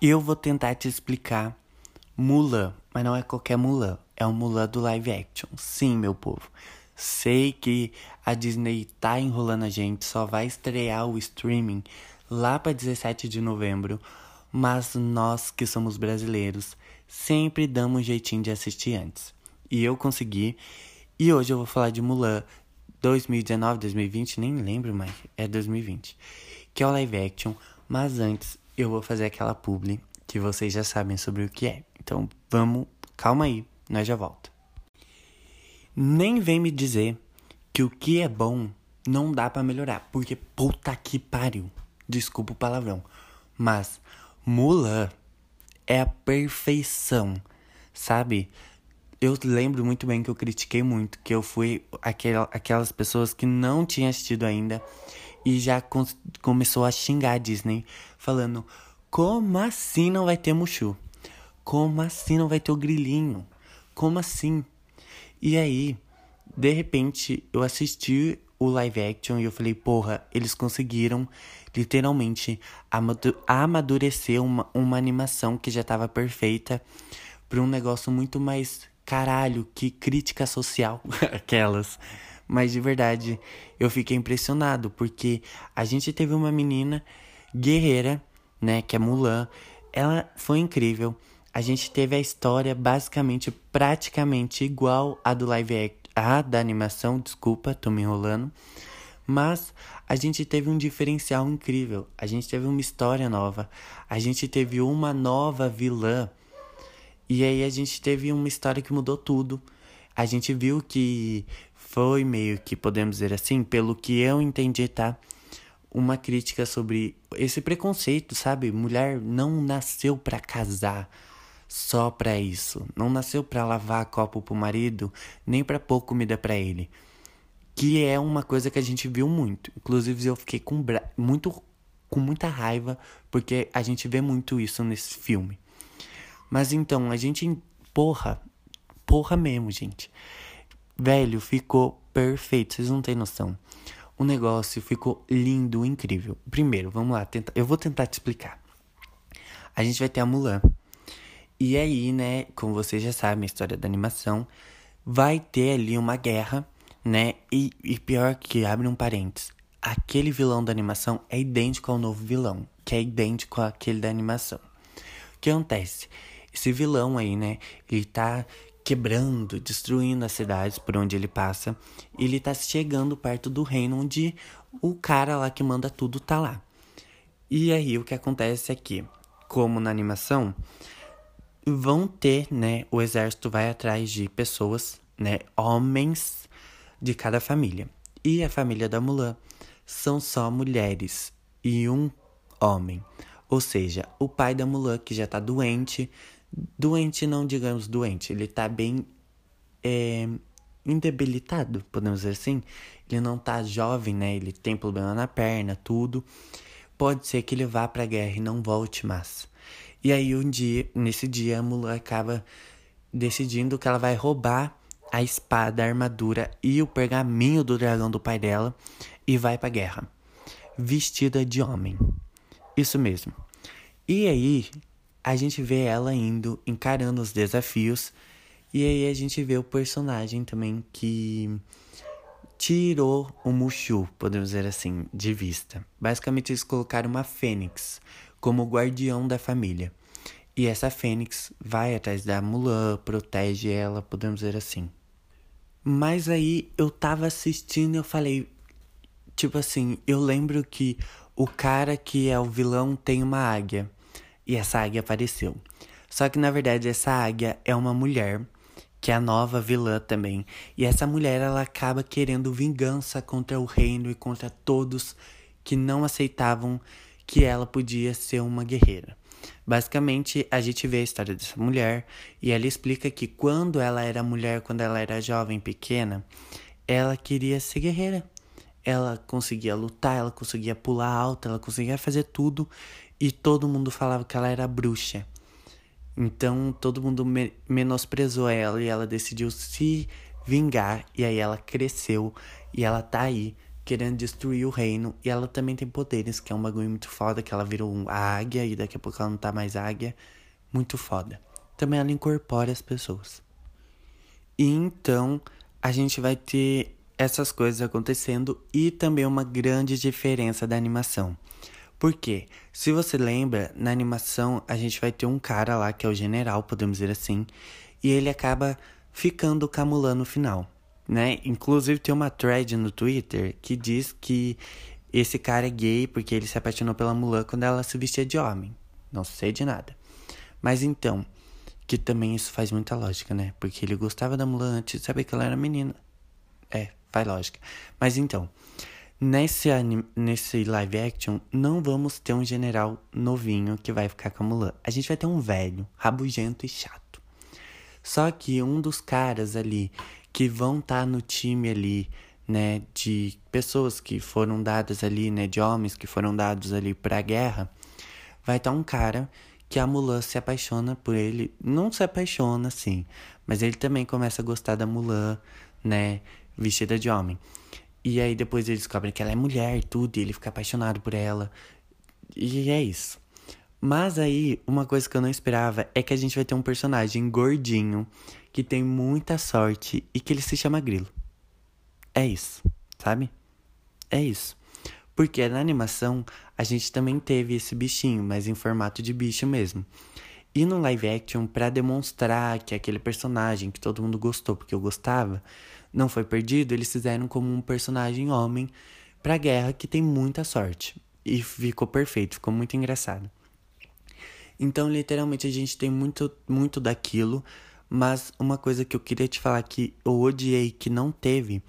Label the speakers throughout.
Speaker 1: Eu vou tentar te explicar Mulan, mas não é qualquer Mulan, é o Mulan do live action. Sim, meu povo. Sei que a Disney tá enrolando a gente, só vai estrear o streaming lá para 17 de novembro, mas nós que somos brasileiros sempre damos um jeitinho de assistir antes. E eu consegui, e hoje eu vou falar de Mulan 2019, 2020, nem lembro mais, é 2020, que é o live action, mas antes eu vou fazer aquela publi que vocês já sabem sobre o que é. Então vamos, calma aí, nós já volta. Nem vem me dizer que o que é bom não dá para melhorar, porque puta que pariu. Desculpa o palavrão, mas Mulan é a perfeição, sabe? Eu lembro muito bem que eu critiquei muito, que eu fui aquel, aquelas pessoas que não tinham assistido ainda e já com, começou a xingar a Disney, falando: como assim não vai ter Mushu? Como assim não vai ter o grilinho? Como assim? E aí, de repente, eu assisti o live action e eu falei, porra, eles conseguiram literalmente amadurecer uma, uma animação que já estava perfeita para um negócio muito mais caralho, que crítica social, aquelas. Mas de verdade, eu fiquei impressionado porque a gente teve uma menina guerreira, né, que é Mulan. Ela foi incrível. A gente teve a história basicamente praticamente igual a do live act, a da animação, desculpa, tô me enrolando. Mas a gente teve um diferencial incrível. A gente teve uma história nova. A gente teve uma nova vilã. E aí a gente teve uma história que mudou tudo. A gente viu que foi meio que, podemos dizer assim, pelo que eu entendi, tá? Uma crítica sobre esse preconceito, sabe? Mulher não nasceu para casar só para isso. Não nasceu para lavar copo pro marido, nem para pôr comida para ele. Que é uma coisa que a gente viu muito. Inclusive eu fiquei com muito com muita raiva porque a gente vê muito isso nesse filme. Mas então, a gente porra, porra mesmo, gente. Velho, ficou perfeito, vocês não têm noção. O negócio ficou lindo, incrível. Primeiro, vamos lá, tenta... eu vou tentar te explicar. A gente vai ter a Mulan. E aí, né, como vocês já sabem, a história da animação, vai ter ali uma guerra, né? E, e pior que, abre um parênteses, aquele vilão da animação é idêntico ao novo vilão, que é idêntico àquele da animação. O que acontece? Esse vilão aí, né, ele tá quebrando, destruindo as cidades por onde ele passa. E ele tá chegando perto do reino onde o cara lá que manda tudo tá lá. E aí o que acontece é que, como na animação, vão ter, né, o exército vai atrás de pessoas, né, homens de cada família. E a família da Mulan são só mulheres e um homem. Ou seja, o pai da Mulan que já tá doente, Doente, não digamos doente, ele tá bem é, indebilitado, podemos dizer assim. Ele não tá jovem, né? Ele tem problema na perna, tudo. Pode ser que ele vá pra guerra e não volte mais. E aí, um dia, nesse dia, a Mulan acaba decidindo que ela vai roubar a espada, a armadura e o pergaminho do dragão do pai dela e vai pra guerra. Vestida de homem. Isso mesmo. E aí, a gente vê ela indo, encarando os desafios, e aí a gente vê o personagem também que tirou o Mushu, podemos dizer assim, de vista. Basicamente eles colocaram uma fênix como guardião da família. E essa fênix vai atrás da Mulan, protege ela, podemos dizer assim. Mas aí eu tava assistindo e eu falei, tipo assim, eu lembro que o cara que é o vilão tem uma águia e essa águia apareceu. Só que na verdade essa águia é uma mulher, que é a nova vilã também. E essa mulher ela acaba querendo vingança contra o reino e contra todos que não aceitavam que ela podia ser uma guerreira. Basicamente, a gente vê a história dessa mulher e ela explica que quando ela era mulher, quando ela era jovem, pequena, ela queria ser guerreira. Ela conseguia lutar, ela conseguia pular alto, ela conseguia fazer tudo e todo mundo falava que ela era bruxa. Então todo mundo me menosprezou ela e ela decidiu se vingar. E aí ela cresceu e ela tá aí querendo destruir o reino. E ela também tem poderes, que é um bagulho muito foda, que ela virou a águia e daqui a pouco ela não tá mais águia. Muito foda. Também ela incorpora as pessoas. E então a gente vai ter essas coisas acontecendo e também uma grande diferença da animação. Porque, se você lembra, na animação a gente vai ter um cara lá que é o general, podemos dizer assim, e ele acaba ficando Mulan no final, né? Inclusive tem uma thread no Twitter que diz que esse cara é gay porque ele se apaixonou pela Mulan quando ela se vestia de homem. Não sei de nada. Mas então, que também isso faz muita lógica, né? Porque ele gostava da Mulan antes de saber que ela era menina. É, faz lógica. Mas então, nesse, nesse live action, não vamos ter um general novinho que vai ficar com a Mulan. A gente vai ter um velho, rabugento e chato. Só que um dos caras ali que vão estar tá no time ali, né, de pessoas que foram dadas ali, né, de homens que foram dados ali para a guerra, vai estar tá um cara que a Mulan se apaixona por ele, não se apaixona assim, mas ele também começa a gostar da Mulan, né, vestida de homem. E aí depois ele descobre que ela é mulher e tudo, e ele fica apaixonado por ela. E é isso. Mas aí, uma coisa que eu não esperava é que a gente vai ter um personagem gordinho que tem muita sorte e que ele se chama Grilo. É isso, sabe? É isso. Porque na animação a gente também teve esse bichinho, mas em formato de bicho mesmo. E no live action, para demonstrar que aquele personagem que todo mundo gostou porque eu gostava, não foi perdido, eles fizeram como um personagem homem pra guerra que tem muita sorte. E ficou perfeito, ficou muito engraçado. Então, literalmente, a gente tem muito, muito daquilo. Mas uma coisa que eu queria te falar que eu odiei que não teve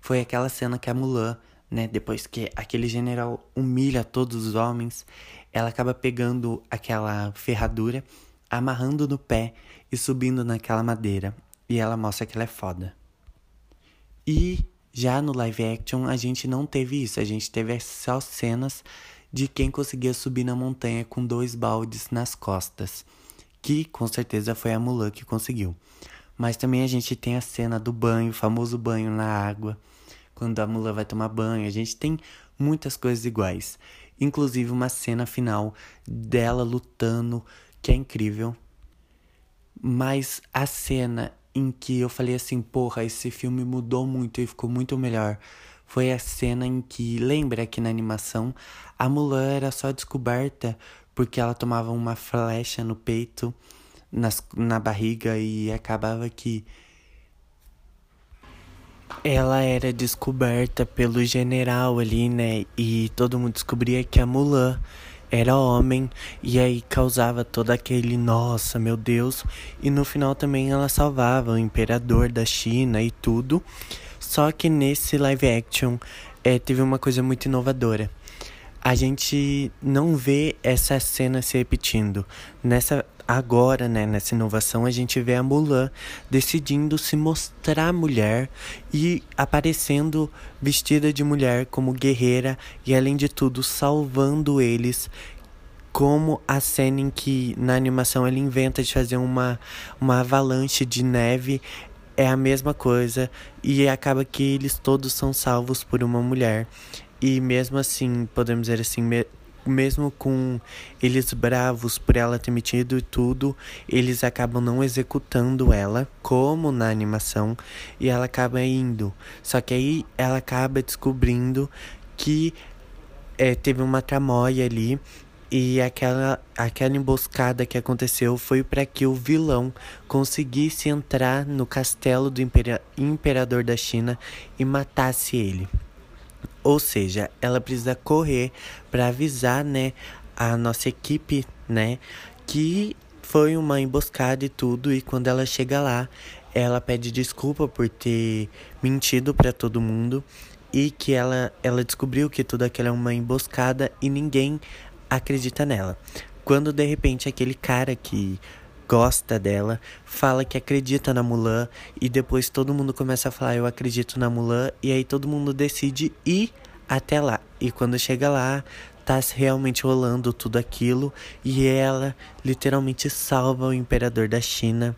Speaker 1: foi aquela cena que a Mulan, né, depois que aquele general humilha todos os homens, ela acaba pegando aquela ferradura, amarrando no pé e subindo naquela madeira. E ela mostra que ela é foda. E já no live action a gente não teve isso, a gente teve só cenas de quem conseguia subir na montanha com dois baldes nas costas, que com certeza foi a Mulan que conseguiu. Mas também a gente tem a cena do banho, o famoso banho na água, quando a Mulan vai tomar banho, a gente tem muitas coisas iguais. Inclusive uma cena final dela lutando, que é incrível. Mas a cena em que eu falei assim, porra, esse filme mudou muito e ficou muito melhor. Foi a cena em que, lembra que na animação, a Mulan era só descoberta porque ela tomava uma flecha no peito, nas, na barriga e acabava que ela era descoberta pelo general ali, né? E todo mundo descobria que a Mulan era homem e aí causava todo aquele nossa, meu Deus. E no final também ela salvava o imperador da China e tudo. Só que nesse live action é, teve uma coisa muito inovadora. A gente não vê essa cena se repetindo. Nessa agora, né, nessa inovação, a gente vê a Mulan decidindo se mostrar mulher e aparecendo vestida de mulher como guerreira e, além de tudo, salvando eles. Como a cena em que na animação ele inventa de fazer uma, uma avalanche de neve é a mesma coisa e acaba que eles todos são salvos por uma mulher. E mesmo assim, podemos dizer assim, mesmo com eles bravos por ela ter metido e tudo, eles acabam não executando ela, como na animação, e ela acaba indo. Só que aí ela acaba descobrindo que é, teve uma tramóia ali e aquela, aquela emboscada que aconteceu foi para que o vilão conseguisse entrar no castelo do impera imperador da China e matasse ele. Ou seja, ela precisa correr para avisar, né, a nossa equipe, né, que foi uma emboscada e tudo. E quando ela chega lá, ela pede desculpa por ter mentido para todo mundo e que ela, ela descobriu que tudo aquilo é uma emboscada e ninguém acredita nela. Quando de repente aquele cara que gosta dela, fala que acredita na Mulan e depois todo mundo começa a falar eu acredito na Mulan e aí todo mundo decide ir até lá. E quando chega lá, tá realmente rolando tudo aquilo e ela literalmente salva o imperador da China.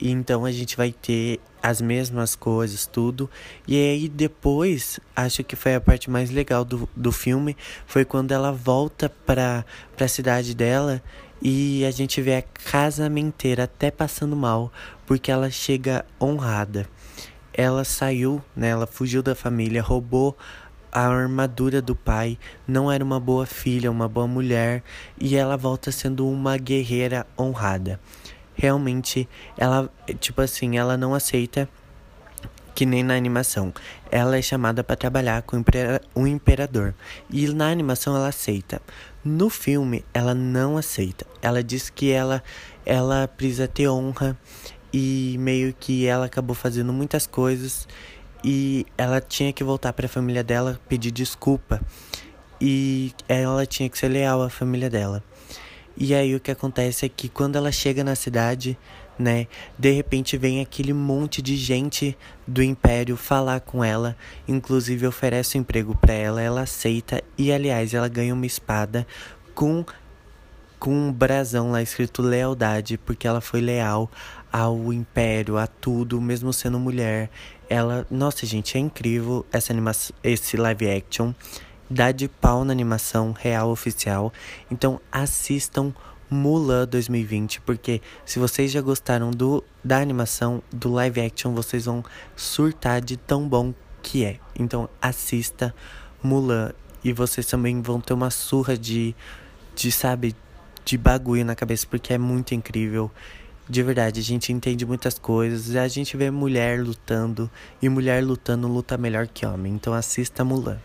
Speaker 1: E então a gente vai ter as mesmas coisas, tudo. E aí depois, acho que foi a parte mais legal do, do filme, foi quando ela volta pra, pra cidade dela e a gente vê a casamenteira até passando mal, porque ela chega honrada. Ela saiu, né, ela fugiu da família, roubou a armadura do pai, não era uma boa filha, uma boa mulher, e ela volta sendo uma guerreira honrada. Realmente, ela, tipo assim, ela não aceita que nem na animação. Ela é chamada para trabalhar com o imperador. E na animação ela aceita. No filme ela não aceita. Ela diz que ela ela precisa ter honra e meio que ela acabou fazendo muitas coisas e ela tinha que voltar para a família dela pedir desculpa e ela tinha que ser leal à família dela. E aí o que acontece é que quando ela chega na cidade, né, de repente vem aquele monte de gente do império falar com ela, inclusive oferece um emprego para ela, ela aceita e aliás, ela ganha uma espada com com um brasão lá escrito lealdade, porque ela foi leal ao império, a tudo, mesmo sendo mulher. Ela, nossa, gente, é incrível essa animação, esse live action dá de pau na animação real oficial. Então assistam Mulan 2020, porque se vocês já gostaram do da animação do live action, vocês vão surtar de tão bom que é. Então assista Mulan e vocês também vão ter uma surra de de sabe de bagulho na cabeça porque é muito incrível. De verdade, a gente entende muitas coisas, a gente vê mulher lutando e mulher lutando luta melhor que homem. Então assista Mulan.